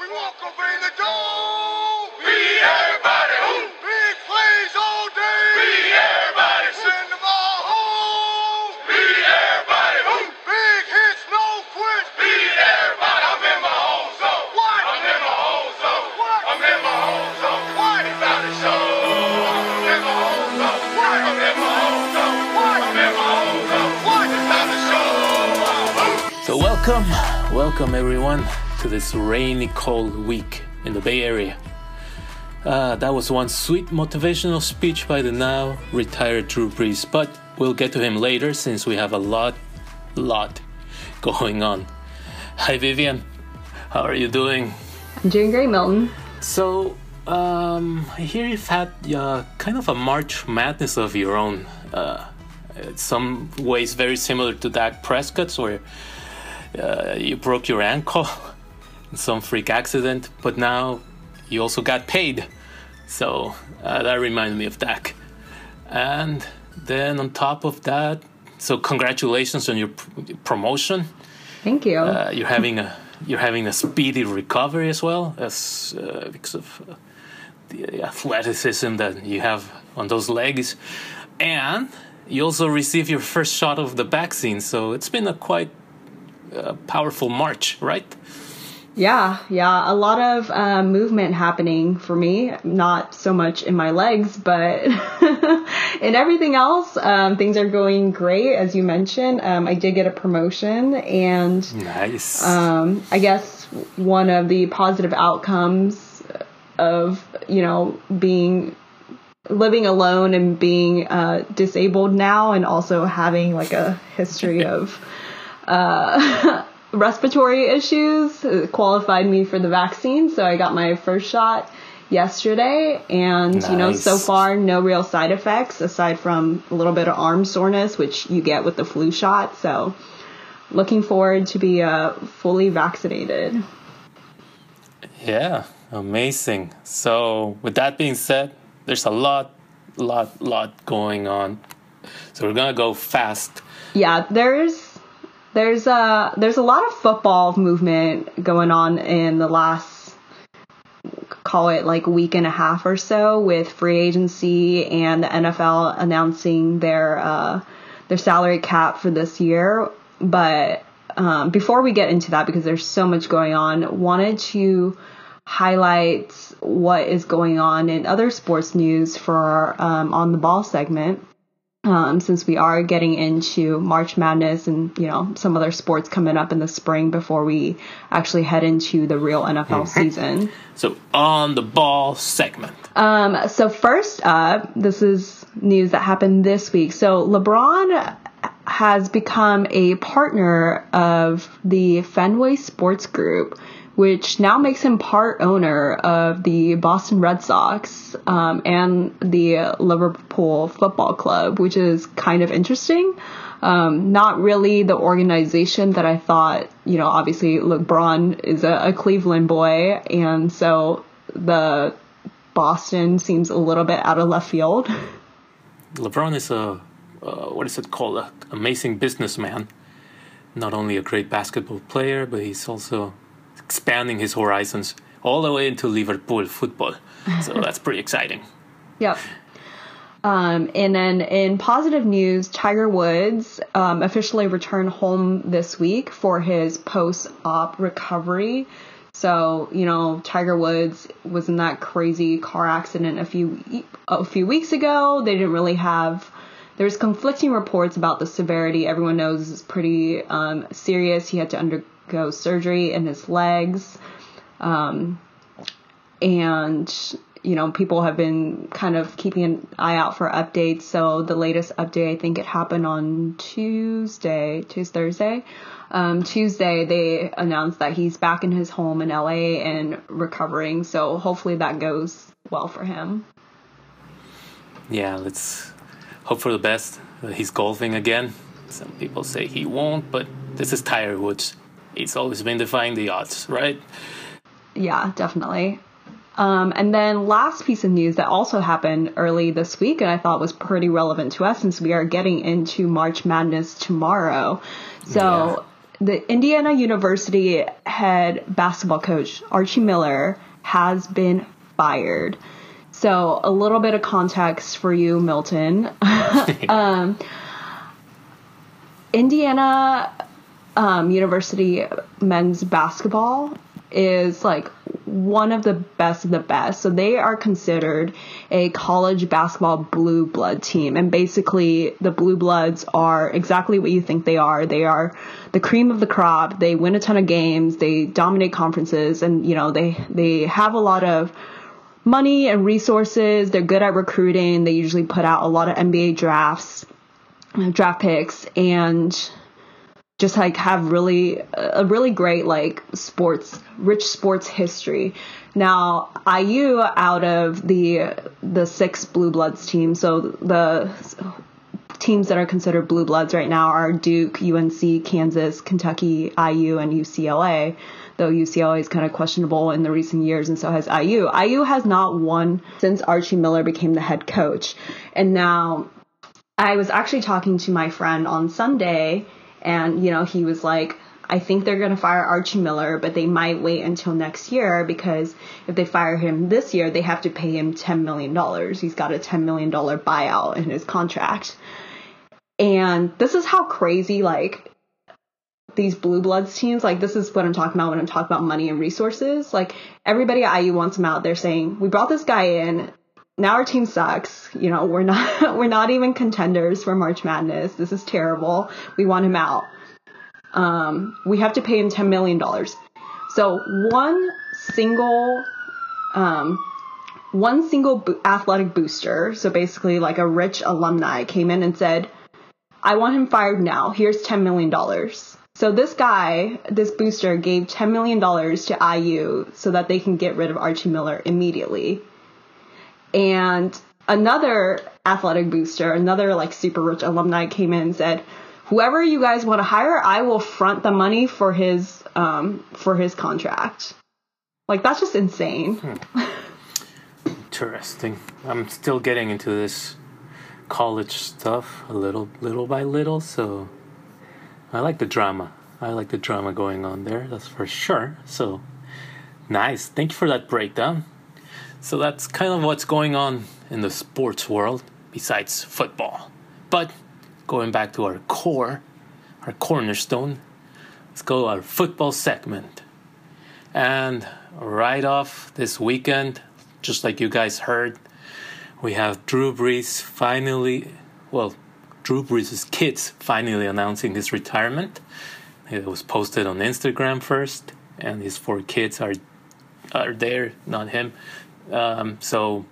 We walk up in the door. We everybody. Ooh. Big plays all day. We everybody. Send them all home. We everybody. Ooh. Big hits, no quits. We everybody. I'm in my home zone. What? I'm in my home zone. What? I'm in my home zone. What? It's about to show. I'm in my home zone. What? I'm in my home zone. What? I'm in my home zone. What? It's about to show. So, welcome, welcome everyone to this rainy, cold week in the Bay Area. Uh, that was one sweet motivational speech by the now retired Drew Brees, but we'll get to him later since we have a lot, lot going on. Hi, Vivian. How are you doing? I'm doing great, Milton. So, um, I hear you've had uh, kind of a March Madness of your own. Uh, some ways, very similar to Dak Prescott's, where uh, you broke your ankle some freak accident, but now you also got paid. So uh, that reminded me of Dak. And then on top of that, so congratulations on your pr- promotion. Thank you. Uh, you're having a you're having a speedy recovery as well as uh, because of uh, the athleticism that you have on those legs, and you also received your first shot of the vaccine. So it's been a quite uh, powerful march, right? Yeah, yeah, a lot of uh, movement happening for me. Not so much in my legs, but in everything else, um, things are going great. As you mentioned, um, I did get a promotion, and Nice. um, I guess one of the positive outcomes of you know being living alone and being uh, disabled now, and also having like a history of uh, respiratory issues qualified me for the vaccine. So I got my first shot yesterday, and you know so far no real side effects aside from a little bit of arm soreness, which you get with the flu shot. So looking forward to be uh, fully vaccinated. Yeah, amazing. So, with that being said, there's a lot, lot, lot going on. So, we're gonna go fast. Yeah, there's there's a there's a lot of football movement going on in the last call it like week and a half or so with free agency and the NFL announcing their uh, their salary cap for this year. But um, before we get into that, because there's so much going on, wanted to highlight what is going on in other sports news for our um, on the ball segment um, since we are getting into March Madness and you know some other sports coming up in the spring before we actually head into the real NFL season. So, on the ball segment. Um, so first up, this is news that happened this week. So LeBron has become a partner of the Fenway Sports Group, which now makes him part owner of the Boston Red Sox um, and the Liverpool Football Club, which is kind of interesting. Um, not really the organization that I thought, you know, obviously LeBron is a, a Cleveland boy, and so the Boston seems a little bit out of left field. LeBron is a, uh, what is it called? An amazing businessman. Not only a great basketball player, but he's also expanding his horizons all the way into Liverpool football. So, that's pretty exciting. Yep. Um, and then in positive news, Tiger Woods um, officially returned home this week for his post-op recovery. So you know, Tiger Woods was in that crazy car accident a few a few weeks ago. They didn't really have. There's conflicting reports about the severity. Everyone knows it's pretty um, serious. He had to undergo surgery in his legs. Um, and you know people have been kind of keeping an eye out for updates so the latest update i think it happened on tuesday tuesday thursday um, tuesday they announced that he's back in his home in la and recovering so hopefully that goes well for him Yeah, let's hope for the best. He's golfing again. Some people say he won't, but this is Tiger Woods. He's always been defying the odds, right? Yeah, definitely. Um, and then last piece of news that also happened early this week, and I thought was pretty relevant to us since we are getting into March Madness tomorrow. So the Indiana University head basketball coach Archie Miller has been fired. So a little bit of context for you, Milton. um, Indiana um, University men's basketball is like one of the best of the best. So they are considered a college basketball blue blood team. And basically, the blue bloods are exactly what you think they are. They are the cream of the crop. They win a ton of games. They dominate conferences and, you know, they, they have a lot of money and resources. They're good at recruiting. They usually put out a lot of NBA drafts, draft picks, and just like have really a really great like sports rich sports history. Now iu out of the the six blue bloods team so the teams that are considered blue bloods right now are duke unc kansas kentucky iu and ucla though ucla is kind of questionable in the recent years and so has iu iu has not won since archie miller became the head coach. And now i was actually talking to my friend on sunday and, you know, he was like, I think they're going to fire Archie Miller, but they might wait until next year because if they fire him this year, they have to pay him $10 million. He's got a $10 million buyout in his contract. And this is how crazy, like, these blue bloods teams, like, this is what I'm talking about when I'm talking about money and resources. Like, everybody at IU wants him out. They're saying, we brought this guy in now our team sucks. You know, we're not we're not even contenders for March Madness. This is terrible. We want him out. Um, we have to pay him ten million dollars. So one single, um, one single bo- athletic booster, so basically like a rich alumni, came in and said, "I want him fired now. Here's ten million dollars." So this guy, this booster, gave ten million dollars to IU so that they can get rid of Archie Miller immediately. And another athletic booster, another like super rich alumni came in and said, whoever you guys want to hire, I will front the money for his um, for his contract. Like that's just insane. Hmm. Interesting. I'm still getting into this college stuff a little little by little, so I like the drama. I like the drama going on there, that's for sure. So nice. Thank you for that breakdown. So that's kind of what's going on in the sports world besides football. But going back to our core, our cornerstone, let's go our football segment. And right off this weekend, just like you guys heard, we have Drew Brees finally, well, Drew Brees' kids finally announcing his retirement. It was posted on Instagram first, and his four kids are are there, not him. Um, so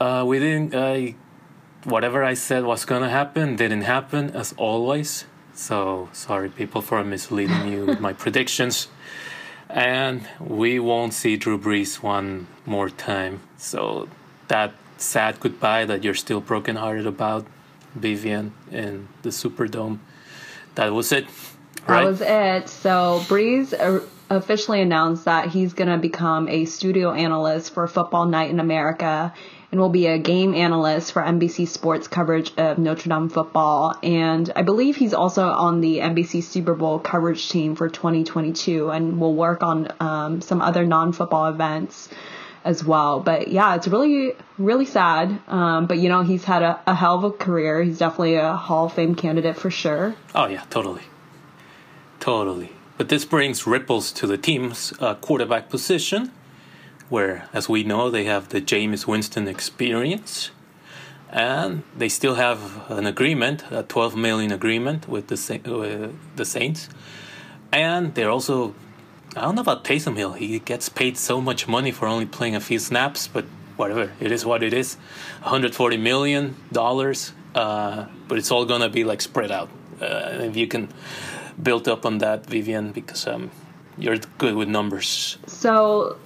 uh, we didn't. Uh, whatever I said was gonna happen didn't happen as always. So sorry, people, for misleading you with my predictions. And we won't see Drew Brees one more time. So that sad goodbye that you're still brokenhearted about, Vivian, in the Superdome. That was it. Right? That was it. So Brees uh, officially announced that he's going to become a studio analyst for Football Night in America and will be a game analyst for NBC Sports coverage of Notre Dame football. And I believe he's also on the NBC Super Bowl coverage team for 2022 and will work on um, some other non football events as well. But yeah, it's really, really sad. Um, but you know, he's had a, a hell of a career. He's definitely a Hall of Fame candidate for sure. Oh, yeah, totally. Totally. But this brings ripples to the team's uh, quarterback position, where, as we know, they have the Jameis Winston experience, and they still have an agreement, a 12 million agreement with the uh, the Saints, and they're also. I don't know about Taysom Hill. He gets paid so much money for only playing a few snaps, but whatever. It is what it is. 140 million dollars, uh, but it's all gonna be like spread out. Uh, if you can built up on that, Vivian, because um, you're good with numbers. So,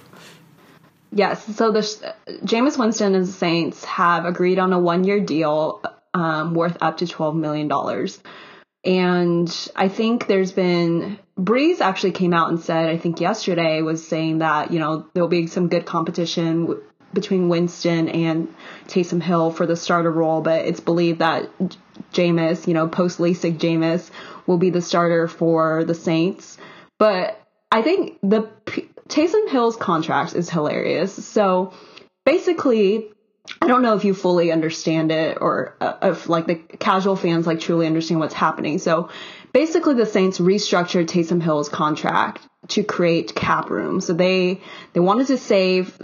yes. So the Jameis Winston and the Saints have agreed on a one-year deal um, worth up to twelve million dollars. And I think there's been Brees actually came out and said, I think yesterday was saying that you know there'll be some good competition between Winston and Taysom Hill for the starter role, but it's believed that Jameis, you know, post LASIK Jameis, will be the starter for the Saints. But I think the Taysom Hill's contract is hilarious. So basically, I don't know if you fully understand it or uh, if like the casual fans like truly understand what's happening. So basically the Saints restructured Taysom Hill's contract to create cap room. So they they wanted to save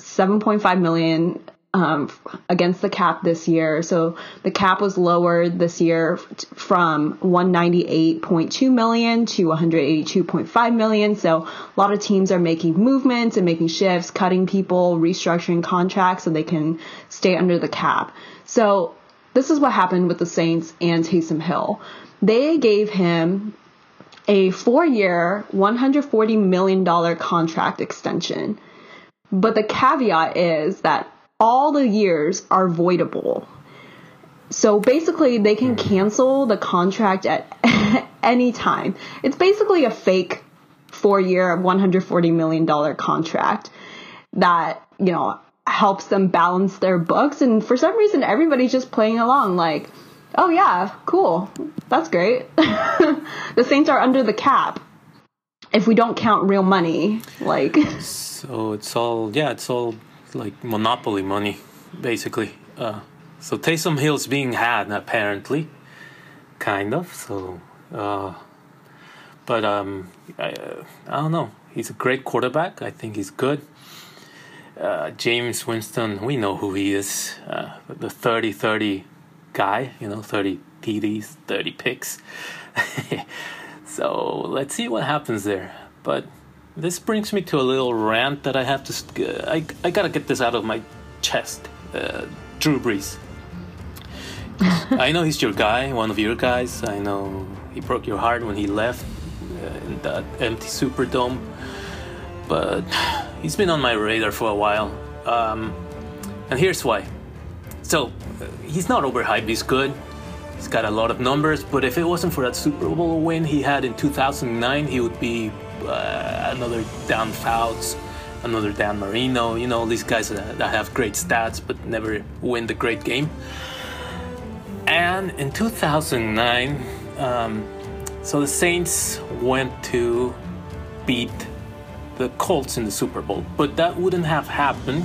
7.5 million um, against the cap this year. So the cap was lowered this year from 198.2 million to 182.5 million. So a lot of teams are making movements and making shifts, cutting people, restructuring contracts so they can stay under the cap. So this is what happened with the Saints and Taysom Hill. They gave him a four year, $140 million contract extension. But the caveat is that all the years are voidable. So basically, they can hmm. cancel the contract at any time. It's basically a fake four year, $140 million contract that, you know, helps them balance their books. And for some reason, everybody's just playing along like, oh, yeah, cool. That's great. the Saints are under the cap if we don't count real money. Like, so it's all, yeah, it's all like monopoly money, basically. Uh, so Taysom Hill's being had apparently, kind of. So, uh, but um, I, uh, I don't know. He's a great quarterback. I think he's good. Uh, Jameis Winston, we know who he is. Uh, the 30 30 guy, you know, 30 TDs, 30 picks. so let's see what happens there. But this brings me to a little rant that I have to. Uh, I, I gotta get this out of my chest. Uh, Drew Brees. I know he's your guy, one of your guys. I know he broke your heart when he left uh, in that empty Superdome. But he's been on my radar for a while. Um, and here's why. So, uh, he's not overhyped, he's good. He's got a lot of numbers, but if it wasn't for that Super Bowl win he had in 2009, he would be uh, another Dan Fouts, another Dan Marino. You know, these guys that, that have great stats but never win the great game. And in 2009, um, so the Saints went to beat the Colts in the Super Bowl, but that wouldn't have happened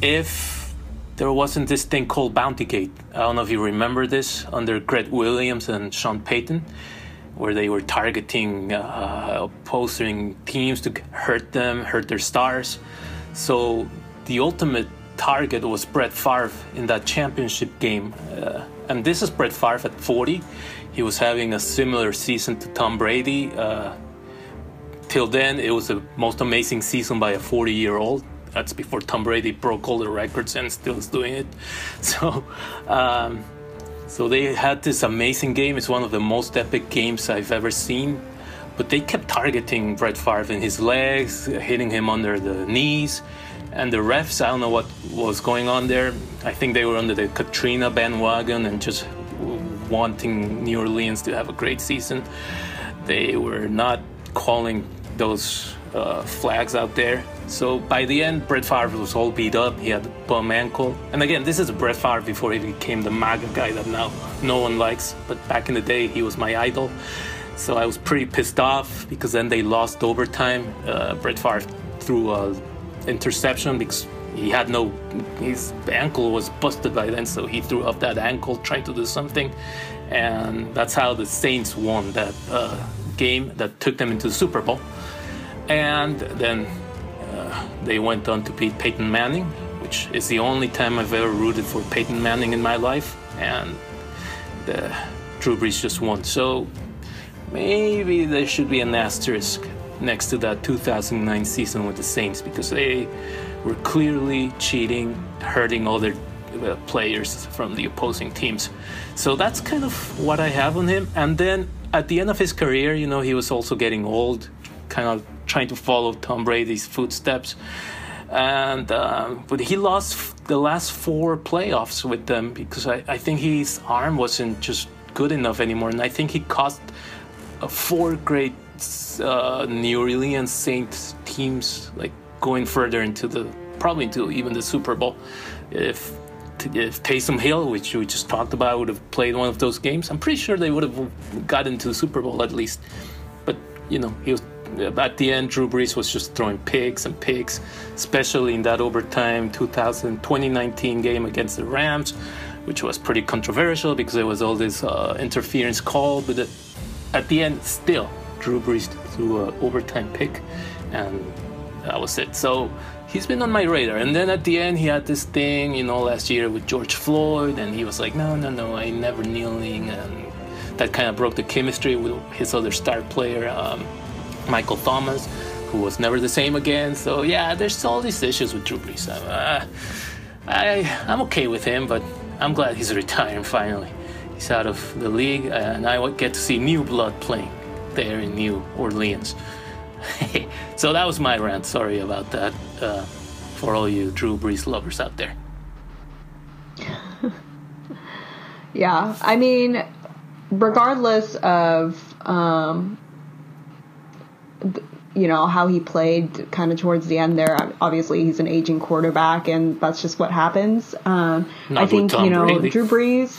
if there wasn't this thing called Bounty Gate. I don't know if you remember this under Gregg Williams and Sean Payton where they were targeting uh, opposing teams to hurt them, hurt their stars. So the ultimate target was Brett Favre in that championship game. Uh, and this is Brett Favre at 40. He was having a similar season to Tom Brady. Uh, till then, it was the most amazing season by a 40 year old. That's before Tom Brady broke all the records and still is doing it. So, um, so they had this amazing game. It's one of the most epic games I've ever seen. But they kept targeting Brett Favre in his legs, hitting him under the knees. And the refs, I don't know what was going on there. I think they were under the Katrina bandwagon and just wanting New Orleans to have a great season. They were not calling those uh, flags out there. So by the end, Brett Favre was all beat up. He had a bum ankle. And again, this is Brett Favre before he became the MAGA guy that now no one likes. But back in the day, he was my idol. So I was pretty pissed off because then they lost overtime. Uh, Brett Favre threw a interception because he had no his ankle was busted by then so he threw up that ankle trying to do something and that's how the saints won that uh, game that took them into the super bowl and then uh, they went on to beat Peyton Manning, which is the only time I've ever rooted for Peyton Manning in my life. And the Drew Brees just won. So maybe there should be an asterisk next to that 2009 season with the Saints because they were clearly cheating, hurting other uh, players from the opposing teams. So that's kind of what I have on him. And then at the end of his career, you know, he was also getting old, kind of trying to follow Tom Brady's footsteps. And uh, but he lost the last four playoffs with them because I, I think his arm wasn't just good enough anymore, and I think he cost uh, four great uh, New Orleans Saints teams like going further into the probably into even the Super Bowl. If if Taysom Hill, which we just talked about, would have played one of those games, I'm pretty sure they would have gotten to the Super Bowl at least. But you know, he was at the end. Drew Brees was just throwing picks and picks, especially in that overtime 2000 2019 game against the Rams, which was pretty controversial because there was all this uh, interference call. But at the end, still Drew Brees threw an overtime pick, and that was it. So he's been on my radar. And then at the end, he had this thing, you know, last year with George Floyd, and he was like, no, no, no, I never kneeling. And that kind of broke the chemistry with his other star player, um, Michael Thomas, who was never the same again. So yeah, there's all these issues with Drew Brees. Uh, I, I'm okay with him, but I'm glad he's retiring finally. He's out of the league, and I get to see new blood playing there in New Orleans. so that was my rant. Sorry about that uh, for all you Drew Brees lovers out there. yeah, I mean, regardless of um, you know how he played kind of towards the end there obviously he's an aging quarterback and that's just what happens um, i think you know Brady. drew brees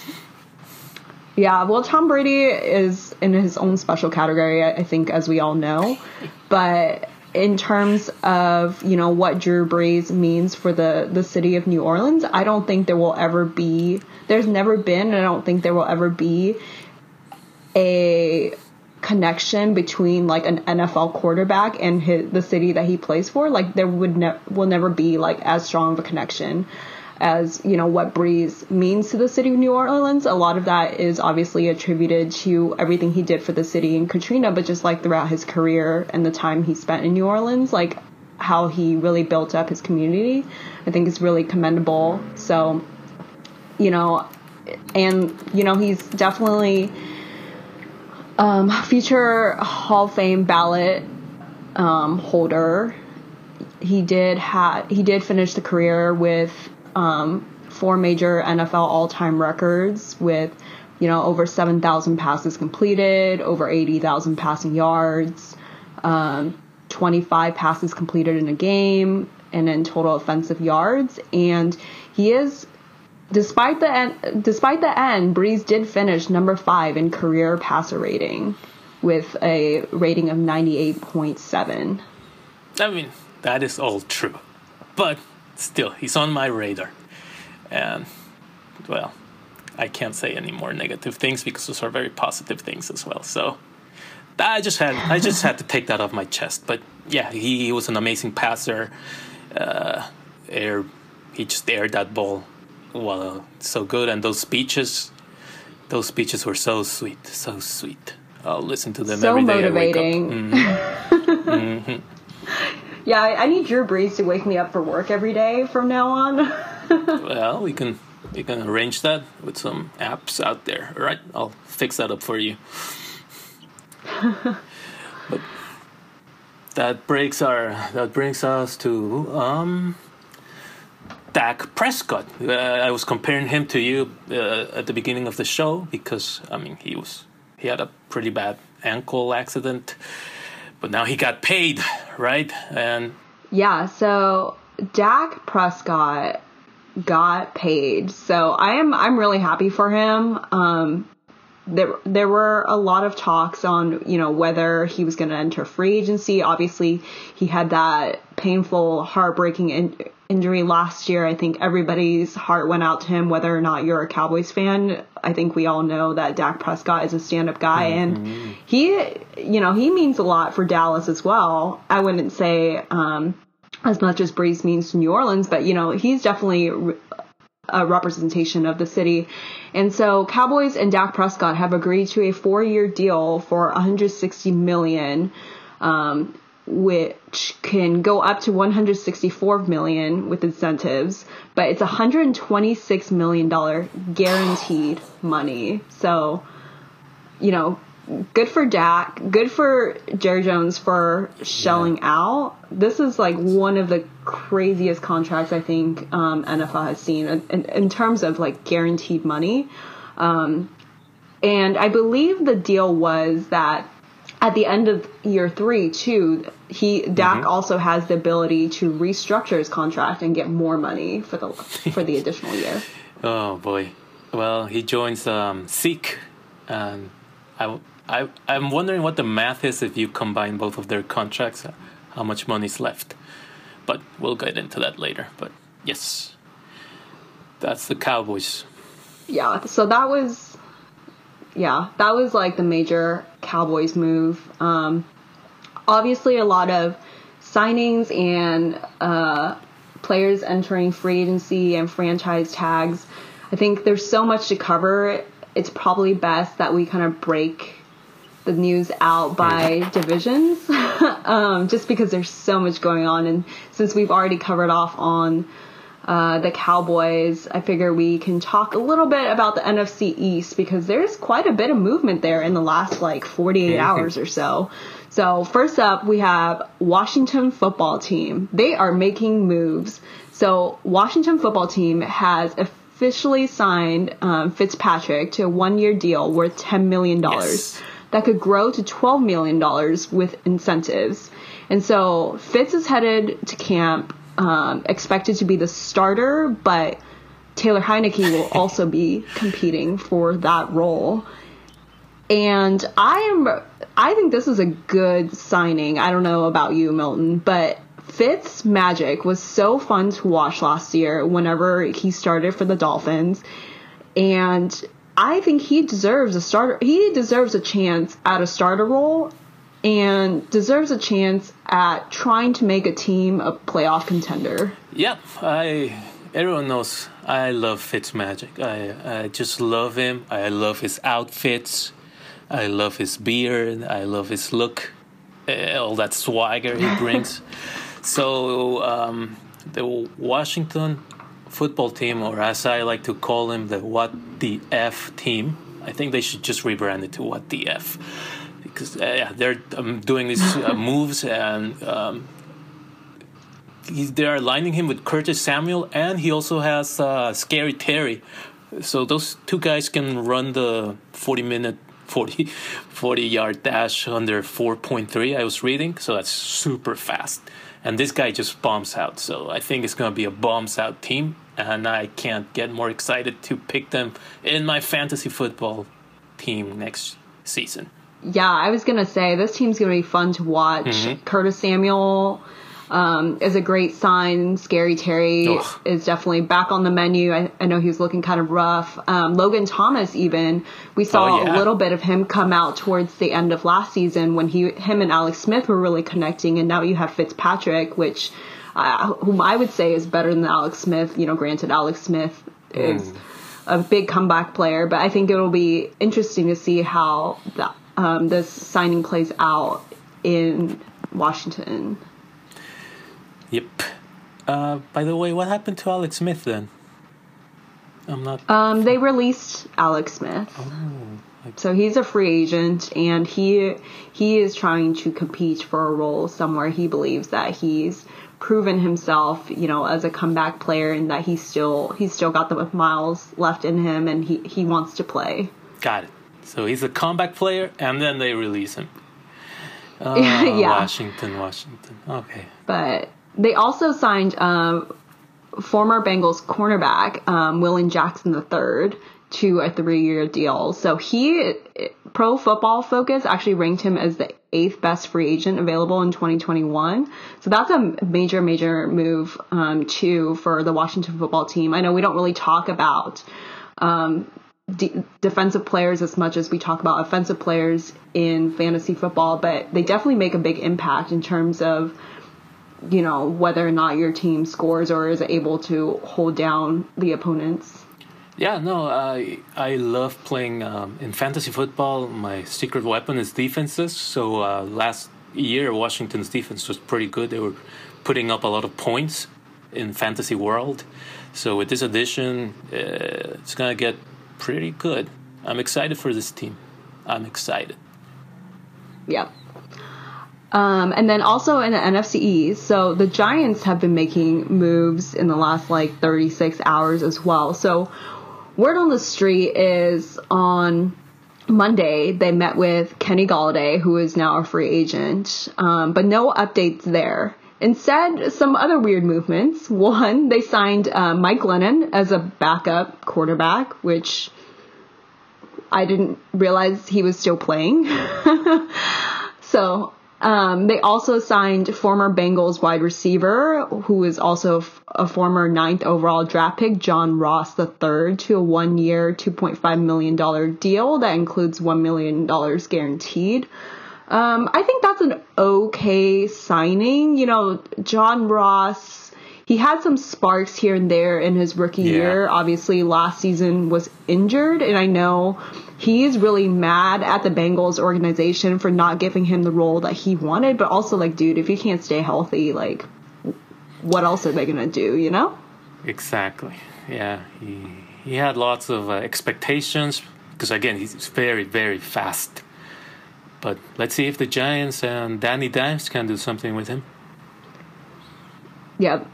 yeah, well, Tom Brady is in his own special category, I think, as we all know. But in terms of you know what Drew Brees means for the the city of New Orleans, I don't think there will ever be. There's never been, and I don't think there will ever be a connection between like an NFL quarterback and his, the city that he plays for. Like there would ne- will never be like as strong of a connection as you know what Brees means to the city of New Orleans. A lot of that is obviously attributed to everything he did for the city in Katrina, but just like throughout his career and the time he spent in New Orleans, like how he really built up his community, I think is really commendable. So, you know, and you know he's definitely um, future Hall of Fame ballot um, holder. He did had he did finish the career with um, four major NFL all-time records with you know over 7,000 passes completed, over 80,000 passing yards, um, 25 passes completed in a game, and then total offensive yards. And he is, despite the end, despite the end, Brees did finish number five in career passer rating with a rating of 98.7. I mean, that is all true, but still, he's on my radar. And, well, I can't say any more negative things because those are very positive things as well. So I just had I just had to take that off my chest. But yeah, he, he was an amazing passer. Uh, air, he just aired that ball well so good, and those speeches, those speeches were so sweet, so sweet. I'll listen to them so every day. motivating. Mm-hmm. mm-hmm. Yeah, I, I need Drew Brees to wake me up for work every day from now on. well, we can we can arrange that with some apps out there. All right, I'll fix that up for you. but that breaks our that brings us to um Dak Prescott. Uh, I was comparing him to you uh, at the beginning of the show because I mean he was he had a pretty bad ankle accident but now he got paid, right? And yeah, so Dak Prescott got paid. So I am I'm really happy for him. Um there there were a lot of talks on, you know, whether he was going to enter free agency. Obviously, he had that painful, heartbreaking in, injury last year. I think everybody's heart went out to him, whether or not you're a Cowboys fan. I think we all know that Dak Prescott is a stand up guy mm-hmm. and he, you know, he means a lot for Dallas as well. I wouldn't say, um, as much as Brees means to New Orleans, but you know, he's definitely a representation of the city. And so Cowboys and Dak Prescott have agreed to a four year deal for 160 million. Um, which can go up to 164 million with incentives, but it's 126 million dollar guaranteed money. So, you know, good for Dak, good for Jerry Jones for shelling yeah. out. This is like one of the craziest contracts I think um, NFL has seen in, in, terms of like guaranteed money. Um, and I believe the deal was that at the end of year three too, he Dak Mm-hmm. also has the ability to restructure his contract and get more money for the for the additional year. Oh boy. Well, he joins um, Zeke, and I, I, I'm wondering what the math is if you combine both of their contracts, uh, how much money's left. But we'll get into that later. But yes, that's the Cowboys. Yeah, so that was yeah, that was like the major Cowboys move. Um, obviously, a lot of signings and uh, players entering free agency and franchise tags. I think there's so much to cover. It's probably best that we kind of break the news out by divisions, um, just because there's so much going on. And since we've already covered off on uh, the Cowboys, I figure we can talk a little bit about the NFC East because there's quite a bit of movement there in the last like 48 hours or so. So first up, we have Washington football team. They are making moves. So Washington football team has officially signed um, Fitzpatrick to a one-year deal worth $10 million Yes. that could grow to $12 million with incentives. And so Fitz is headed to camp, um, expected to be the starter, but Taylor Heinicke will also be competing for that role. And I am, I think this is a good signing. I don't know about you, Milton, but Fitz Magic was so fun to watch last year whenever he started for the Dolphins. And I think he deserves a starter. He deserves a chance at a starter role and deserves a chance at trying to make a team a playoff contender. Yep, I. Everyone knows I love Fitzmagic. I I just love him. I love his outfits. I love his beard. I love his look. eh, all that swagger he brings. so um, the Washington football team, or as I like to call him, the What the F team. I think they should just rebrand it to What the F because uh, yeah, they're um, doing these uh, moves and um, he's, they're aligning him with Curtis Samuel, and he also has uh, Scary Terry. So those two guys can run the 40 minute, 40, 40 yard dash under 4.3. I was reading, so that's super fast. And this guy just bombs out. So I think it's going to be a bombs out team, and I can't get more excited to pick them in my fantasy football team next season. Yeah, I was gonna say this team's gonna be fun to watch. Curtis Samuel um, is a great sign. Scary Terry Ugh. is definitely back on the menu. I, I know he was looking kind of rough. Um, Logan Thomas, even we saw Oh, yeah. a little bit of him come out towards the end of last season when he, him and Alex Smith were really connecting, and now you have Fitzpatrick, which uh, whom I would say is better than Alex Smith. You know, granted, Alex Smith is a big comeback player, but I think it'll be interesting to see how that um, this signing plays out in Washington. Yep. Uh, by the way, what happened to Alex Smith then? I'm not. Um, they released Alex Smith, so he's a free agent, and he he is trying to compete for a role somewhere. He believes that he's proven himself, you know, as a comeback player, and that he's still he's still got the miles left in him, and he he wants to play. Got it. So he's a comeback player, and then they release him. Uh, Yeah. Washington, Washington. Okay. but they also signed um, former Bengals cornerback um, William Jackson III to a three-year deal. So he, Pro Football Focus actually ranked him as the eighth best free agent available in 2021. So that's a major, major move um, too for the Washington football team. I know we don't really talk about um, de- defensive players as much as we talk about offensive players in fantasy football, but they definitely make a big impact in terms of you know whether or not your team scores or is able to hold down the opponents. Yeah, no, I I love playing um, in fantasy football. My secret weapon is defenses. So uh, last year, Washington's defense was pretty good. They were putting up a lot of points in fantasy world. So with this addition, uh, it's gonna get pretty good. I'm excited for this team. I'm excited. Yep. Um, and then also in the NFC East, so the Giants have been making moves in the last like 36 hours as well. So word on the street is on Monday, they met with Kenny Golladay, who is now a free agent, um, but no updates there. Instead, some other weird movements. One, they signed uh, Mike Glennon as a backup quarterback, which I didn't realize he was still playing. so um, they also signed former Bengals wide receiver, who is also a former ninth overall draft pick, John Ross III, to a one year, $2.5 million deal that includes $1 million guaranteed. Um, I think that's an okay signing. You know, John Ross, he had some sparks here and there in his rookie Yeah. year. Obviously, last season was injured, and I know he is really mad at the Bengals organization for not giving him the role that he wanted. But also, like, dude, if you can't stay healthy, like, what else are they gonna do? You know? Exactly. Yeah, he he had lots of uh, expectations because again he's very very fast. But let's see if the Giants and Danny Dimes can do something with him. Yep.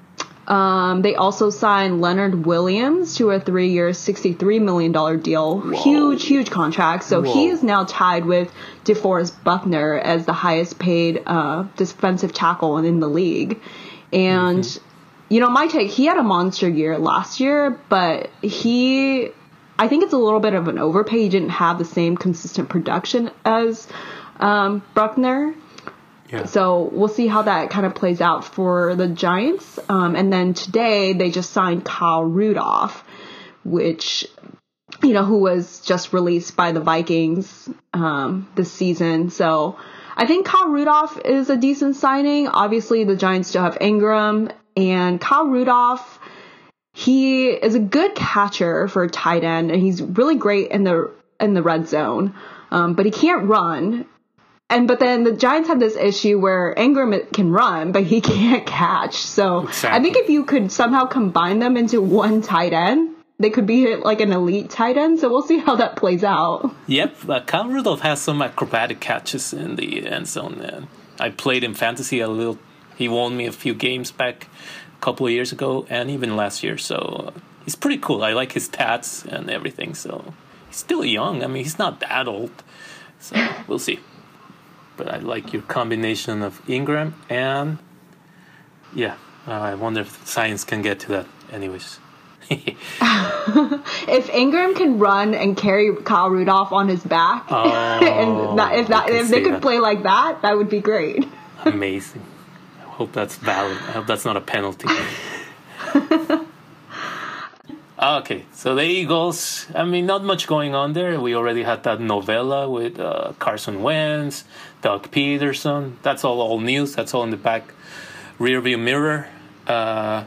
Um, they also signed Leonard Williams to a three-year, $63 million deal. Huge, huge contract. So he is now tied with DeForest Buckner as the highest paid uh, defensive tackle in the league. And, you know, my take, he had a monster year last year, but he, I think it's a little bit of an overpay. He didn't have the same consistent production as um, Buckner. Yeah. So we'll see how that kind of plays out for the Giants. Um, and then today they just signed Kyle Rudolph, which, you know, who was just released by the Vikings um, this season. So I think Kyle Rudolph is a decent signing. Obviously, the Giants still have Ingram and Kyle Rudolph. He is a good catcher for a tight end, and he's really great in the in the red zone. Um, but he can't run, and but then the Giants have this issue where Ingram can run, but he can't catch. So I think if you could somehow combine them into one tight end, they could be like an elite tight end. So we'll see how that plays out. Yep, uh, Kyle Rudolph has some acrobatic catches in the end zone. And I played in fantasy a little. He won me a few games back a couple of years ago, and even last year. So he's pretty cool. I like his stats and everything. So he's still young. I mean, he's not that old. So we'll see. But I like your combination of Ingram and yeah. Uh, I wonder if science can get to that. Anyways. If Ingram can run and carry Kyle Rudolph on his back, Oh, and that, if that if they could that. play like that, that would be great. Amazing. I hope that's valid. I hope that's not a penalty. okay, so the Eagles. I mean, not much going on there. We already had that novella with uh, Carson Wentz, Doug Pederson. That's all old news. That's all in the back rearview mirror. Uh,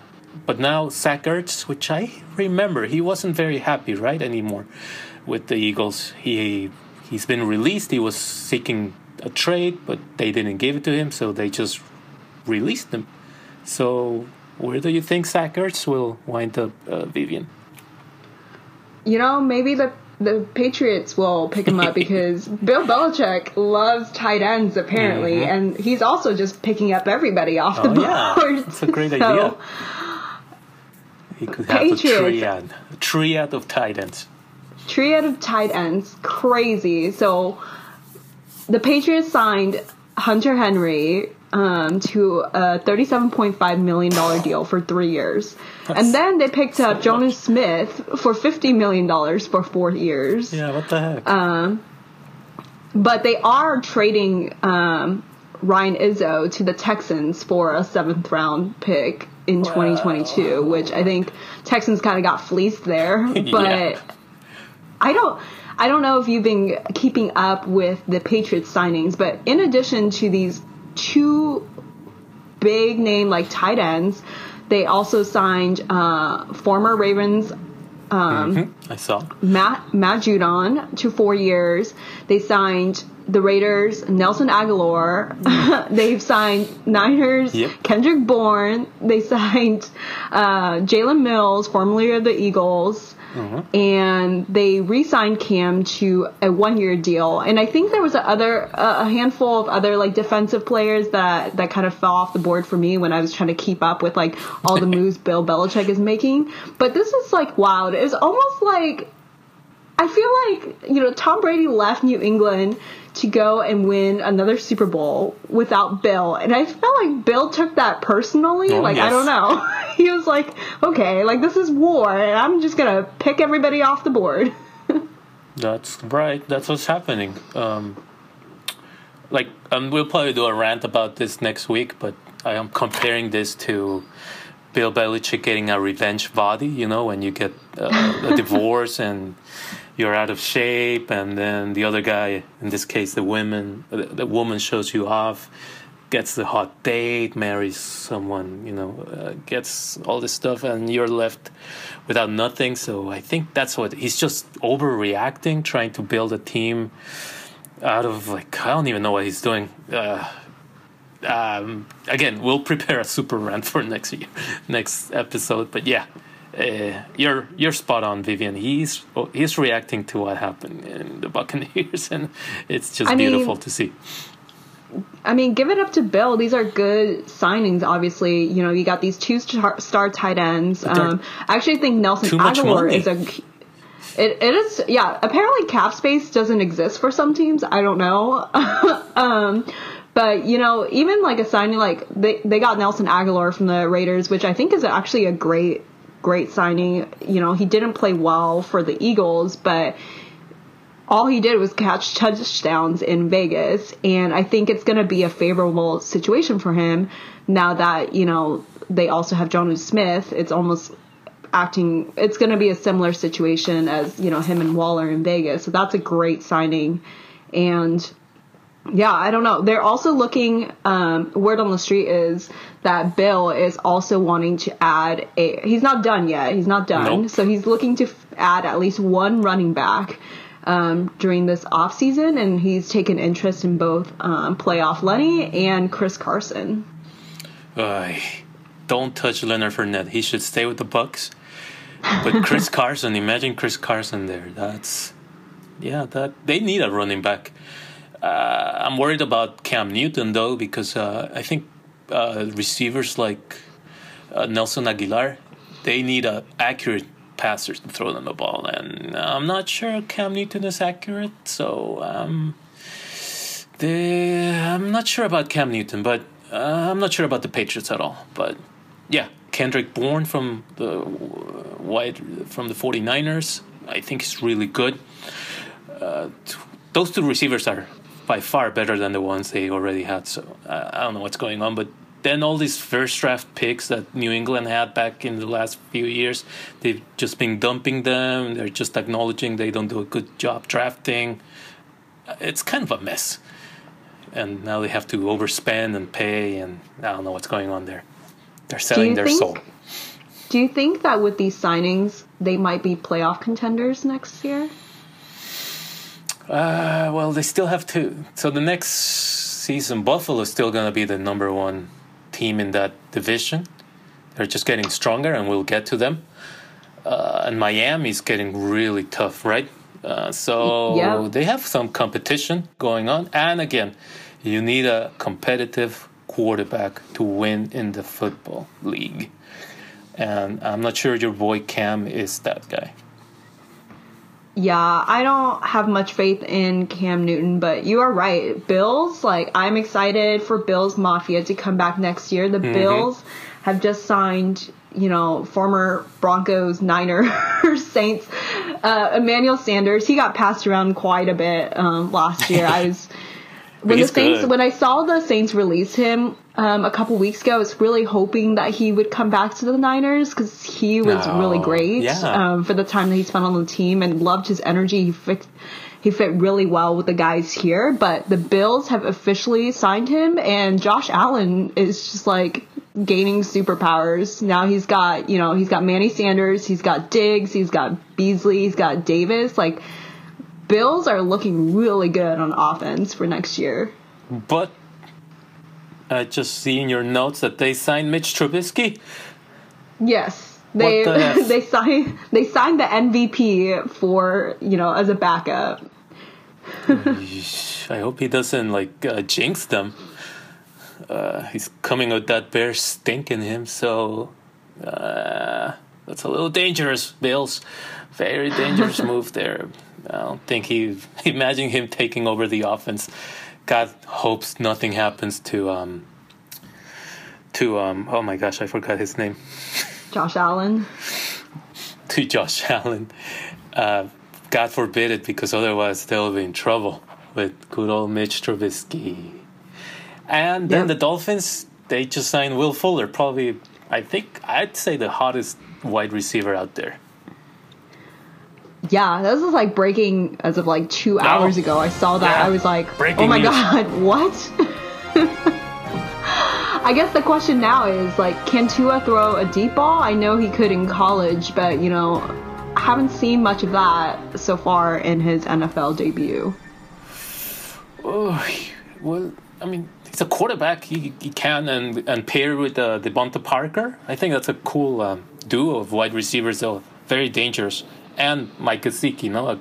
but now Zach Ertz, which I remember, he wasn't very happy, right, anymore with the Eagles. He he's been released. He was seeking a trade, but they didn't give it to him, so they just released him. So where do you think Zach Ertz will wind up, uh, Vivian? You know, maybe the the Patriots will pick him up because Bill Belichick loves tight ends apparently, and he's also just picking up everybody off the Mm-hmm. Oh, board. yeah. That's a great So, idea. He could have Patriots. a triad, a triad of tight ends. triad of tight ends, crazy. So the Patriots signed Hunter Henry um, to a $37.5 million deal for three years. and then they picked up so Jonnu Smith for $50 million for four years. Yeah, what the heck? Uh, But they are trading um, Ryan Izzo to the Texans for a seventh round pick in 2022, which I think Texans kind of got fleeced there. But Yeah. I don't. I don't know if you've been keeping up with the Patriots signings, but in addition to these two big name like tight ends, they also signed uh, former Ravens I saw. Matt, Matt Judon to four years. They signed the Raiders Nelson Agholor. They've signed Niners Yep. Kendrick Bourne. They signed uh, Jalen Mills, formerly of the Eagles. And they re-signed Cam to a one-year deal, and I think there was a other a handful of other like defensive players that that kind of fell off the board for me when I was trying to keep up with like all the moves Bill Belichick is making. But this is like wild. It's almost like I feel like you know Tom Brady left New England to go and win another Super Bowl without Bill, and I felt like Bill took that personally. Oh, like I don't know, he was like, okay, like this is war, and I'm just gonna pick everybody off the board. That's right. That's what's happening. Um, like, um, we'll probably do a rant about this next week, but I am comparing this to Bill Belichick getting a revenge body. You know, when you get uh, a divorce and you're out of shape, and then the other guy, in this case, the woman, the, the woman shows you off, gets the hot date, marries someone, you know, uh, gets all this stuff, and you're left without nothing. So I think that's what he's just overreacting, trying to build a team out of like I don't even know what he's doing. Uh, um, again, we'll prepare a super rant for next year, next episode. But yeah, uh, you're you're spot on, Vivian. He's he's reacting to what happened in the Buccaneers, and it's just I mean- beautiful to see. I mean, give it up to Bill. These are good signings. Obviously, you know you got these two star, star tight ends. Um, I actually think Nelson Agholor is a. It, it is yeah. Apparently, cap space doesn't exist for some teams. I don't know. um, but you know, even like a signing like they they got Nelson Agholor from the Raiders, which I think is actually a great great signing. You know, he didn't play well for the Eagles, but all he did was catch touchdowns in Vegas, and I think it's going to be a favorable situation for him now that you know they also have Jonnu Smith. It's almost acting. It's going to be a similar situation as you know him and Waller in Vegas, so that's a great signing, and yeah, I don't know. They're also looking. Um, word on the street is that Bill is also wanting to add a. He's not done yet. He's not done. Nope. So he's looking to f- add at least one running back um, during this off season, and he's taken interest in both um, playoff Lenny and Chris Carson. Ay, don't touch Leonard Fournette. He should stay with the Bucs. But Chris Carson, imagine Chris Carson there. That's yeah, that they need a running back. Uh, I'm worried about Cam Newton though because uh, I think uh, receivers like Nelson Agholor, they need accurate passers to throw them the ball, and I'm not sure Cam Newton is accurate. So um, the I'm not sure about Cam Newton, but uh, I'm not sure about the Patriots at all. But yeah, Kendrick Bourne from the from the 49ers, I think is really good. Uh, those two receivers are by far better than the ones they already had. So uh, I don't know what's going on, but then all these first draft picks that New England had back in the last few years, they've just been dumping them. They're just acknowledging they don't do a good job drafting. It's kind of a mess. And now they have to overspend and pay, and I don't know what's going on there. They're selling their think- soul. Do you think that with these signings, they might be playoff contenders next year? Uh, well, they still have to. So the next season, Buffalo is still going to be the number one team in that division. They're just getting stronger, and we'll get to them. Uh, and Miami's getting really tough, right? Uh, so Yeah. they have some competition going on. And again, you need a competitive quarterback to win in the football league. And I'm not sure your boy Cam is that guy. Yeah, I don't have much faith in Cam Newton, but you are right. Bills, like, I'm excited for Bills Mafia to come back next year. The Bills have just signed, you know, former Broncos, Niners, Saints, uh, Emmanuel Sanders. He got passed around quite a bit um, last year. I was. When the Saints, good. when I saw the Saints release him um, a couple weeks ago, I was really hoping that he would come back to the Niners because he was really great Yeah. um, for the time that he spent on the team and loved his energy. He fit, he fit really well with the guys here. But the Bills have officially signed him, and Josh Allen is just like gaining superpowers. Now he's got you know he's got Manny Sanders, he's got Diggs, he's got Beasley, he's got Davis. Like Bills are looking really good on offense for next year. But I just see in your notes that they signed Mitch Trubisky. Yes. They the they signed they signed the MVP for you know as a backup. I hope he doesn't like uh, jinx them. Uh, he's coming with that bear stink in him, so uh, that's a little dangerous, Bills. Very dangerous move there. I don't think he imagine him taking over the offense. God hopes nothing happens to um to um oh my gosh I forgot his name Josh Allen. to Josh Allen. Uh, God forbid it because otherwise they'll be in trouble with good old Mitch Trubisky. And then Yep. the Dolphins they just signed Will Fuller, probably I think I'd say the hottest wide receiver out there. Yeah, this is like breaking as of like two hours ago. I saw that. Yeah. I was like, Breaking oh my news. god, what? I guess the question now is like, can Tua throw a deep ball? I know he could in college, but you know, I haven't seen much of that so far in his NFL debut. Oh, well, I mean, he's a quarterback. He, he can and and pair with uh, DeVante Parker. I think that's a cool um, duo of wide receivers. Though very dangerous. And Mike Gesicki, you know,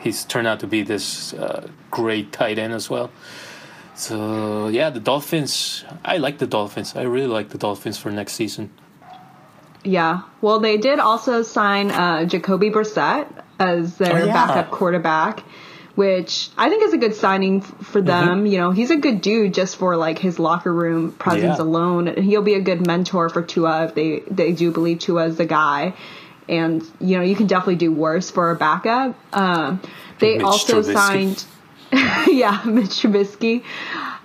he's turned out to be this uh, great tight end as well. So yeah, the Dolphins. I like the Dolphins. I really like the Dolphins for next season. Yeah. Well, they did also sign uh, Jacoby Brissett as their Oh, yeah. backup quarterback, which I think is a good signing for them. You know, he's a good dude just for like his locker room presence Yeah. alone. And he'll be a good mentor for Tua if they they do believe Tua is the guy. And you know, you can definitely do worse for a backup. Um, they Mitch also Trubisky. signed, yeah, Mitch Trubisky.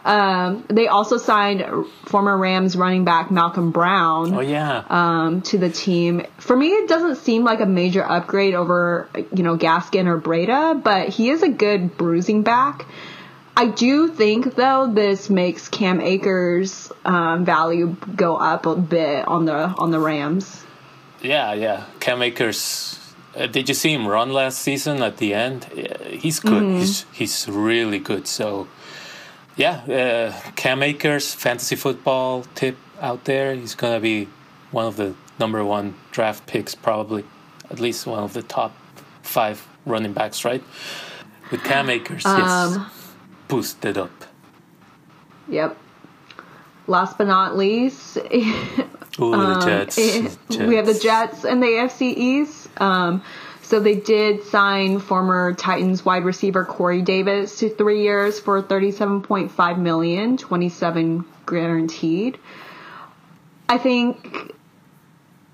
Um, they also signed former Rams running back Malcolm Brown Oh yeah, um, to the team. For me, it doesn't seem like a major upgrade over, you know, Gaskin or Breida, but he is a good bruising back. I do think though this makes Cam Akers' um, value go up a bit on the on the Rams. Yeah, yeah. Cam Akers. Uh, did you see him run last season at the end? Yeah, he's good. He's he's really good. So yeah, uh, Cam Akers, fantasy football tip out there. He's gonna be one of the number one draft picks, probably at least one of the top five running backs, right? With Cam Akers, yes, boosted up. Yep. Last but not least, Ooh, the Jets. The We have the Jets and the AFC East. Um, so they did sign former Titans wide receiver Corey Davis to three years for 37.5 million, 27 guaranteed. I think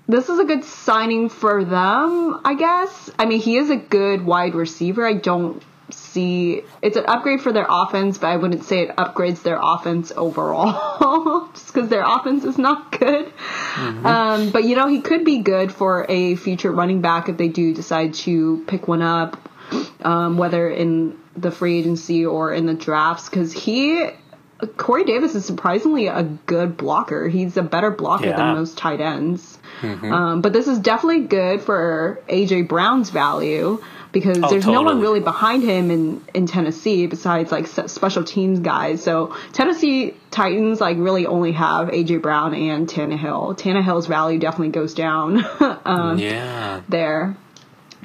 this is a good signing for them, I guess. I mean, he is a good wide receiver. I don't see it's an upgrade for their offense, but I wouldn't say it upgrades their offense overall, just because their offense is not good. Um, but you know, he could be good for a future running back if they do decide to pick one up, um, whether in the free agency or in the drafts, because he. Corey Davis is surprisingly a good blocker. He's a better blocker Yeah. than most tight ends. Um, but this is definitely good for AJ Brown's value because Oh, there's no one really behind him in, in Tennessee besides like special teams guys. So Tennessee Titans like really only have AJ Brown and Tannehill. Tannehill's value definitely goes down um, yeah, there.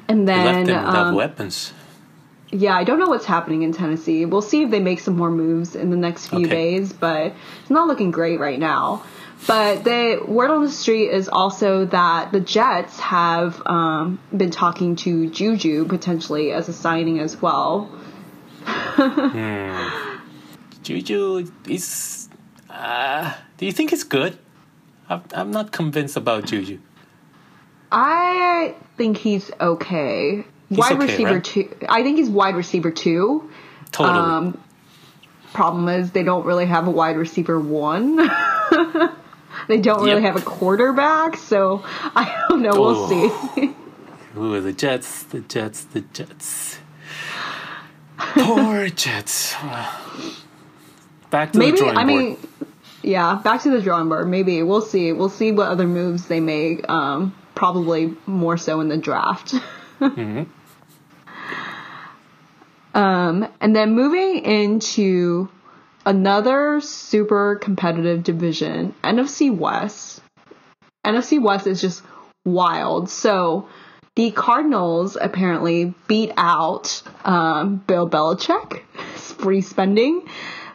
And then um, weapons. yeah, I don't know what's happening in Tennessee. We'll see if they make some more moves in the next few Okay. days, but it's not looking great right now. But the word on the street is also that the Jets have um, been talking to Juju potentially as a signing as well. Juju is. Uh, do you think it's good? I'm, I'm not convinced about Juju. I think he's okay. wide okay, receiver right? two. I think he's wide receiver two. Totally. Um, problem is they don't really have a wide receiver one. they don't really Yep. have a quarterback, so I don't know. We'll Oh. see. Ooh, the Jets, the Jets, the Jets. Poor Jets. Back to the Maybe drawing I board. mean, yeah. Back to the drawing board. Maybe we'll see. We'll see what other moves they make. Um, probably more so in the draft. Mm-hmm. Um, and then moving into another super competitive division, NFC West. NFC West is just wild. So the Cardinals apparently beat out um, Bill Belichick, free spending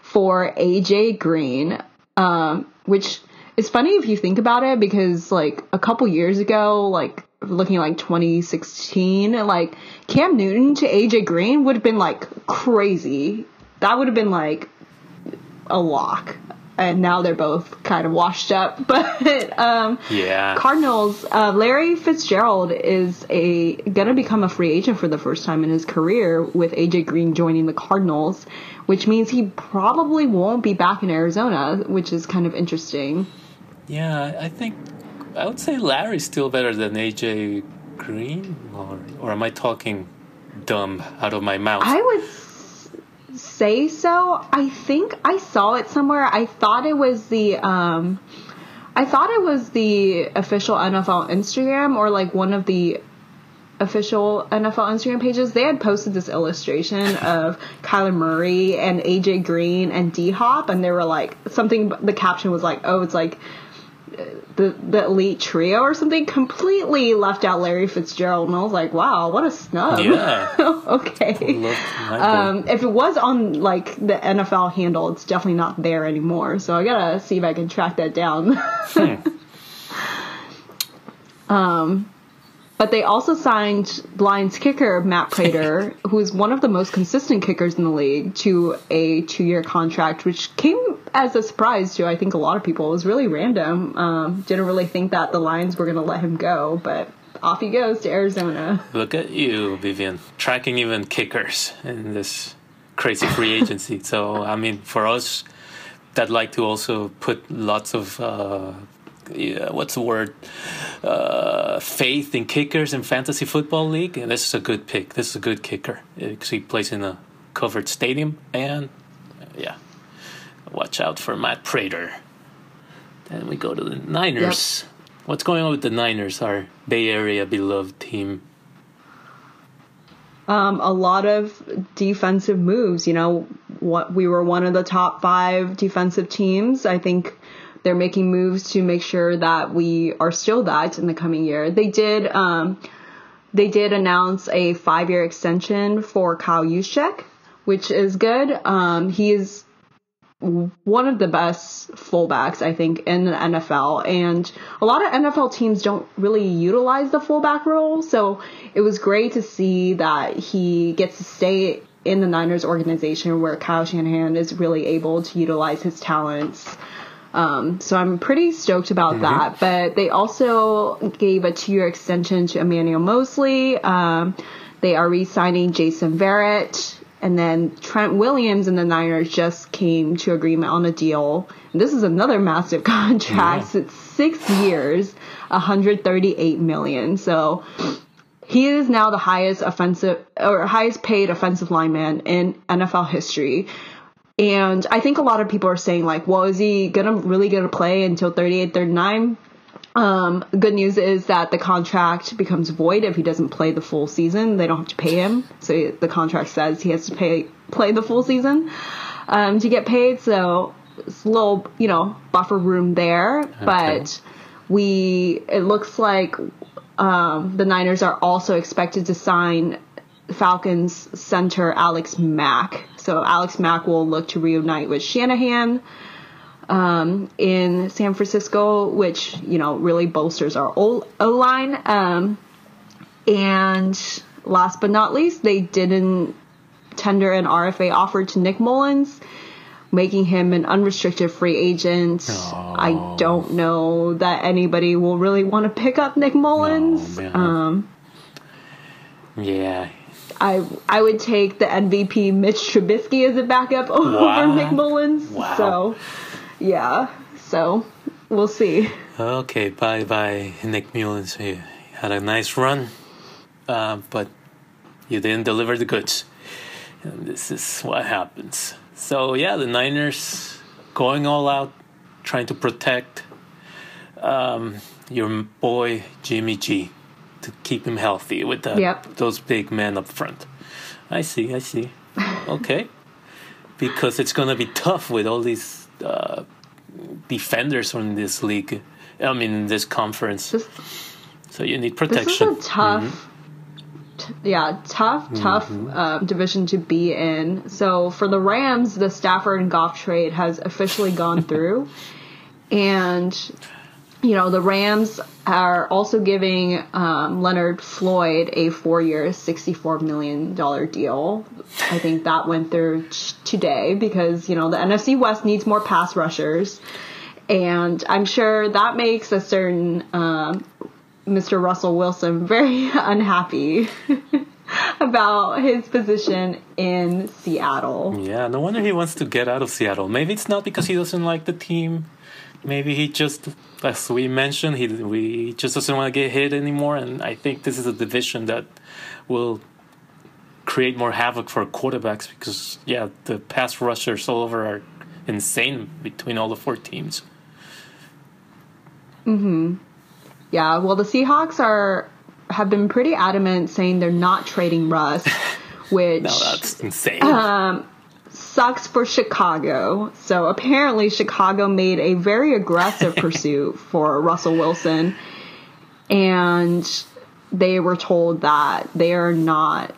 for AJ Green, um, which is funny if you think about it because like a couple years ago, like looking like 2016, like Cam Newton to AJ Green would have been like crazy. That would have been like a lock. And now they're both kind of washed up. But um, Yeah. Cardinals, uh, Larry Fitzgerald is a gonna become a free agent for the first time in his career with AJ Green joining the Cardinals, which means he probably won't be back in Arizona, which is kind of interesting. Yeah, I think I would say Larry's still better than AJ Green, or or am I talking dumb out of my mouth? I would say so. I think I saw it somewhere. I thought it was the um I thought it was the official NFL Instagram or like one of the official NFL Instagram pages. They had posted this illustration of Kyler Murray and AJ Green and D Hop and they were like something the caption was like, "Oh, it's like the the elite trio or something completely left out Larry Fitzgerald and I was like, wow, what a snub. Yeah. okay. Love my boy. Um, if it was on like the NFL handle, it's definitely not there anymore. So I gotta see if I can track that down. um, but they also signed Lions kicker Matt Prater, who's one of the most consistent kickers in the league, to a two-year contract, which came as a surprise to I think a lot of people. It was really random. Um, didn't really think that the Lions were gonna let him go, but off he goes to Arizona. Look at you, Vivian, tracking even kickers in this crazy free agency. so, I mean, for us that like to also put lots of, uh, yeah, what's the word, uh, faith in kickers in fantasy football league, and this is a good pick. This is a good kicker because he plays in a covered stadium, and yeah, watch out for Matt Prater. Then we go to the Niners. What's going on with the Niners, our Bay Area beloved team? um, a lot of defensive moves. You know, what we were one of the top five defensive teams. I think they're making moves to make sure that we are still that in the coming year. They did. Um, they did announce a five-year extension for Kyle Juszczyk, which is good. Um, he is one of the best fullbacks, I think, in the NFL. And a lot of NFL teams don't really utilize the fullback role. So it was great to see that he gets to stay in the Niners organization where Kyle Shanahan is really able to utilize his talents. Um, so I'm pretty stoked about that. But they also gave a two year extension to Emmanuel Moseley. Um, they are re signing Jason Verrett. And then Trent Williams and the Niners just came to agreement on a deal. And this is another massive contract. It's six years, 138 million. So he is now the highest offensive or highest paid offensive lineman in NFL history. And I think a lot of people are saying like, well, is he gonna really gonna play until 38, 39? Um, good news is that the contract becomes void if he doesn't play the full season. They don't have to pay him. So the contract says he has to pay play the full season um, to get paid. So it's a little, you know, buffer room there. But we, it looks like um, the Niners are also expected to sign Falcons center Alex Mack. So Alex Mack will look to reunite with Shanahan um, in San Francisco, which you know really bolsters our O line. Um, and last but not least, they didn't tender an RFA offer to Nick Mullens, making him an unrestricted free agent. I don't know that anybody will really want to pick up Nick Mullens. um, Yeah, I I would take the MVP Mitch Trubisky as a backup over Wow. Nick Mullens. Wow. So, yeah. So we'll see. Okay, bye bye, Nick Mullens. You had a nice run, uh, but you didn't deliver the goods. And this is what happens. So, yeah, the Niners going all out, trying to protect um, your boy Jimmy G to keep him healthy with that, Yep. those big men up front. I see, I see. Okay. because it's going to be tough with all these uh, defenders from this league. I mean, this conference. This, So you need protection. this is a tough, t- yeah, tough, tough um, division to be in. So for the Rams, the Stafford and Goff trade has officially gone through. And you know, the Rams are also giving um, Leonard Floyd a four-year, $64 million deal. I think that went through today because, you know, the NFC West needs more pass rushers. And I'm sure that makes a certain um, Mr. Russell Wilson very unhappy about his position in Seattle. Yeah, no wonder he wants to get out of Seattle. Maybe it's not because he doesn't like the team. Maybe he just, as we mentioned, he we just doesn't want to get hit anymore. And I think this is a division that will create more havoc for quarterbacks because yeah, the pass rushers all over are insane between all the four teams. Mm-hmm. Yeah, well, the Seahawks are have been pretty adamant saying they're not trading Russ, which No, that's insane. Um, sucks for Chicago. So apparently, Chicago made a very aggressive pursuit for Russell Wilson, and they were told that they are not.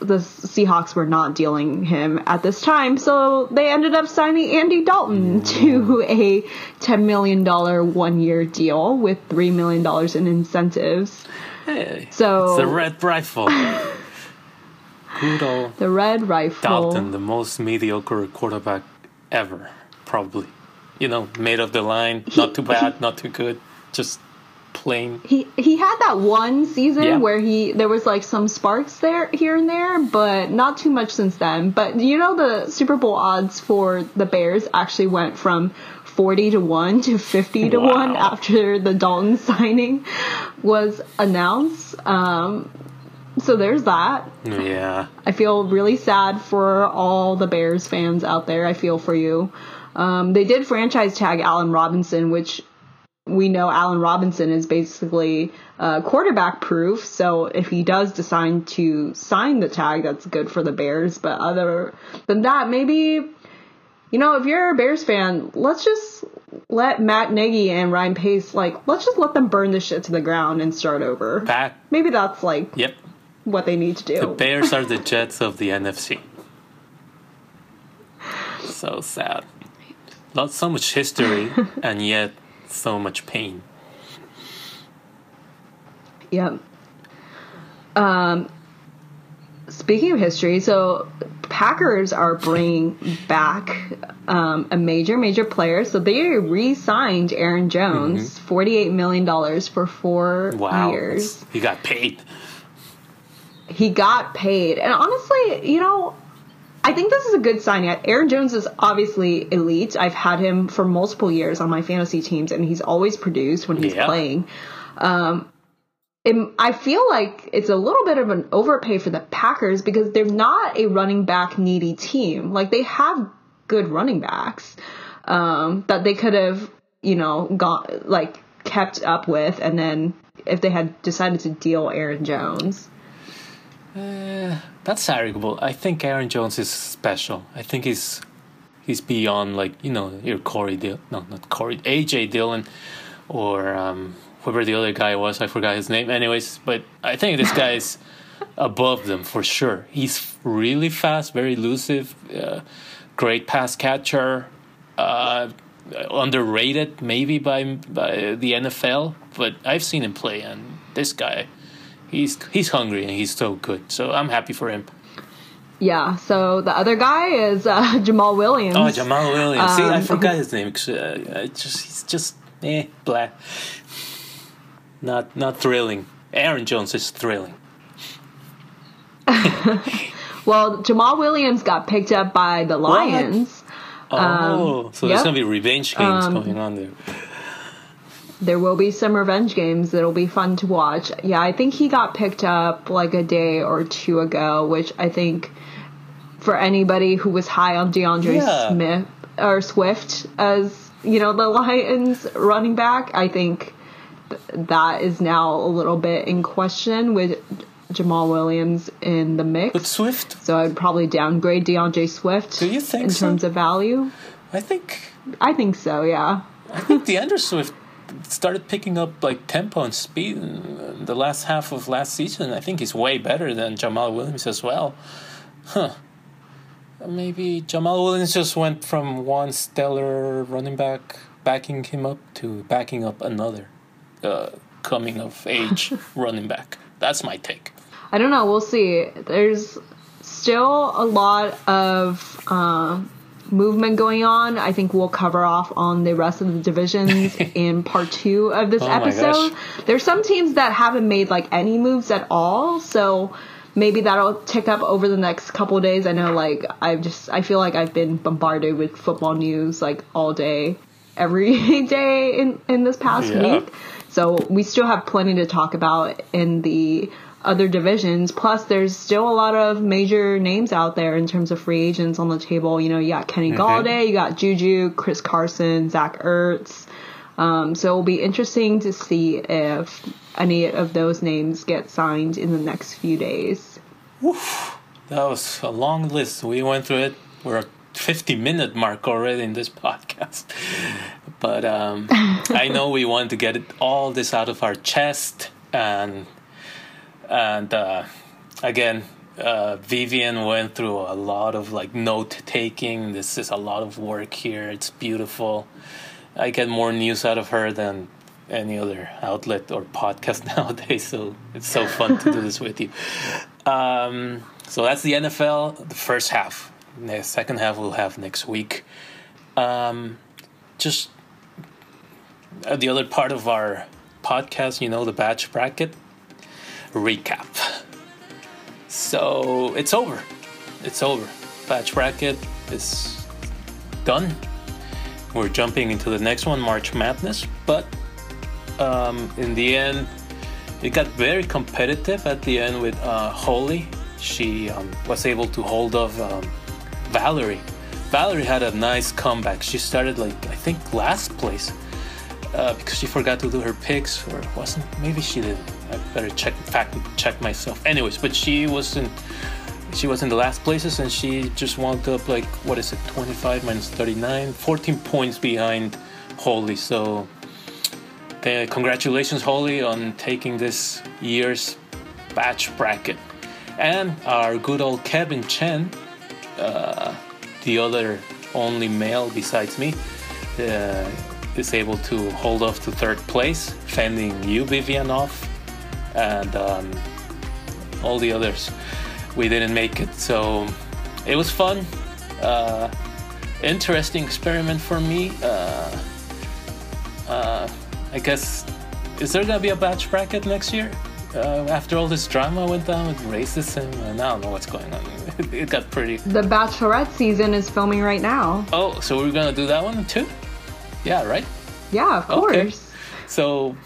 The Seahawks were not dealing him at this time, so they ended up signing Andy Dalton to a $10 million one year deal with $3 million in incentives. hey, so- it's the red rifle. Good old The Red Rifle. Dalton, the most mediocre quarterback ever, probably. You know, made of the line, not too bad, not too good, just plain. he he had that one season Yeah. where he there was like some sparks there here and there, but not too much since then. But you know the Super Bowl odds for the Bears actually went from 40 to 1 to 50 to 1 after the Dalton signing was announced. Um so there's that. Yeah. I feel really sad for all the Bears fans out there. I feel for you. Um, they did franchise tag Allen Robinson, which we know Allen Robinson is basically uh, quarterback proof. So if he does decide to sign the tag, that's good for the Bears. But other than that, maybe you know, if you're a Bears fan, let's just let Matt Nagy and Ryan Pace like let's just let them burn this shit to the ground and start over. Back. Maybe that's like Yep. What they need to do. The Bears are the Jets of the NFC. So sad. Not so much history, and yet so much pain. Yep. Um, speaking of history, so Packers are bringing back um, a major, major player. So they re-signed Aaron Jones, forty-eight million dollars for four Wow. years. He got paid. He got paid, and honestly, you know. I think this is a good sign. Yet. Aaron Jones is obviously elite. I've had him for multiple years on my fantasy teams, and he's always produced when he's Yeah. playing. Um, I feel like it's a little bit of an overpay for the Packers because they're not a running back needy team. Like they have good running backs um, that they could have, you know, got like kept up with, and then if they had decided to deal Aaron Jones. That's arguable. I think Aaron Jones is special. I think he's he's beyond like you know your Corey Dill, no not Corey AJ Dillon, or um, whoever the other guy was. I forgot his name. Anyways, but I think this guy is above them for sure. He's really fast, very elusive, uh, great pass catcher. Uh, underrated maybe by by the NFL, but I've seen him play, and this guy, he's he's hungry and he's so good. So I'm happy for him. Yeah. So the other guy is uh, Jamaal Williams. Oh, Jamaal Williams. See, I Um, forgot his name. Uh, just he's just eh blah. Not not thrilling. Aaron Jones is thrilling. Well, Jamaal Williams got picked up by the Lions. Oh, so there's yep. gonna be revenge games going on there. There will be some revenge games that'll be fun to watch. Yeah, I think he got picked up like a day or two ago, which I think for anybody who was high on D'Andre Yeah. Smith or Swift as you know the Lions running back, I think th- that is now a little bit in question with Jamaal Williams in the mix. But Swift, so I'd probably downgrade D'Andre Swift Do you think in so? terms of value. I think I think so, yeah. I think D'Andre Swift started picking up like tempo and speed in the last half of last season. I think he's way better than Jamaal Williams as well. Huh. Maybe Jamaal Williams just went from one stellar running back backing him up to backing up another uh, coming of age running back. That's my take. I don't know. We'll see. There's still a lot of uh, movement going on. I think we'll cover off on the rest of the divisions in part two of this Oh episode. There's some teams that haven't made like any moves at all, so maybe that'll tick up over the next couple of days. I know, like I've just I feel like I've been bombarded with football news like all day, every day in in this past Yeah. week. So we still have plenty to talk about in the other divisions. Plus, there's still a lot of major names out there in terms of free agents on the table. You know, you got Kenny Golladay, you got Juju, Chris Carson, Zach Ertz. Um, so it'll be interesting to see if any of those names get signed in the next few days. That was a long list. We went through it. We're at 50 minute mark already in this podcast. But um, I know we want to get it all this out of our chest and and uh, again uh, Vivian went through a lot of like note taking. This is a lot of work here. It's beautiful. I get more news out of her than any other outlet or podcast nowadays. So it's so fun to do this with you. Um, so that's the NFL, the first half. The second half we'll have next week. Um, just uh, the other part of our podcast, you know, the Bach bracket recap. So it's over. It's over. Bach bracket is done. We're jumping into the next one, March Madness. But um, in the end, it got very competitive at the end with uh, Hollie. She um, was able to hold off um, Valerie. Valerie had a nice comeback. She started like I think last place uh, because she forgot to do her picks, or wasn't. Maybe she didn't. I better check fact check myself. Anyways, but she was in she was in the last places and she just wound up like what is it 25 minus 39 14 points behind Hollie so uh, congratulations Hollie on taking this year's Bach bracket and our good old Kevin Chen uh, the other only male besides me uh, is able to hold off to third place fending you Vivian off and um, all the others. We didn't make it so it was fun. Uh, interesting experiment for me. Uh, uh, i guess is there gonna be a Bach bracket next year? Uh, after all this drama went down with racism and i don't know what's going on. It got pretty The Bachelorette season is filming right now. oh so we're gonna do that one too yeah right Yeah, of course. Okay. So,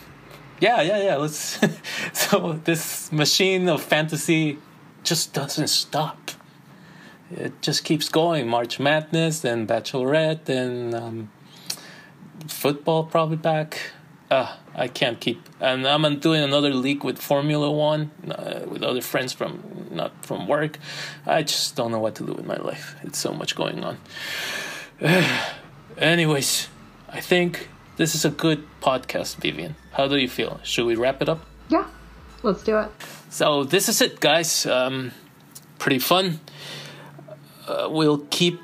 yeah, yeah, yeah. Let's. so this machine of fantasy just doesn't stop. It just keeps going. March Madness, then Bachelorette, then um, football probably back. Uh, I can't keep. And I'm doing another league with Formula One uh, with other friends from not from work. I just don't know what to do with my life. It's so much going on. Anyways, I think this is a good podcast, Vivian. How do you feel? Should we wrap it up? Yeah, let's do it. So this is it, guys. Um, pretty fun. Uh, we'll keep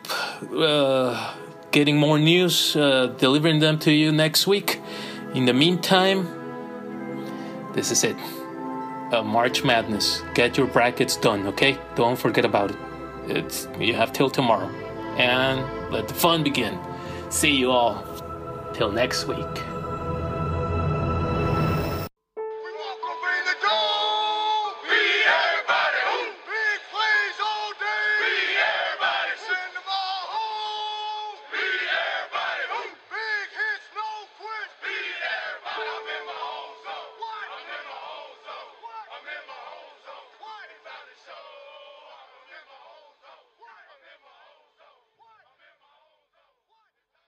uh, getting more news, uh, delivering them to you next week. In the meantime, this is it. Uh, March Madness. Get your brackets done, okay? Don't forget about it. It's you have till tomorrow, and let the fun begin. See you all till next week.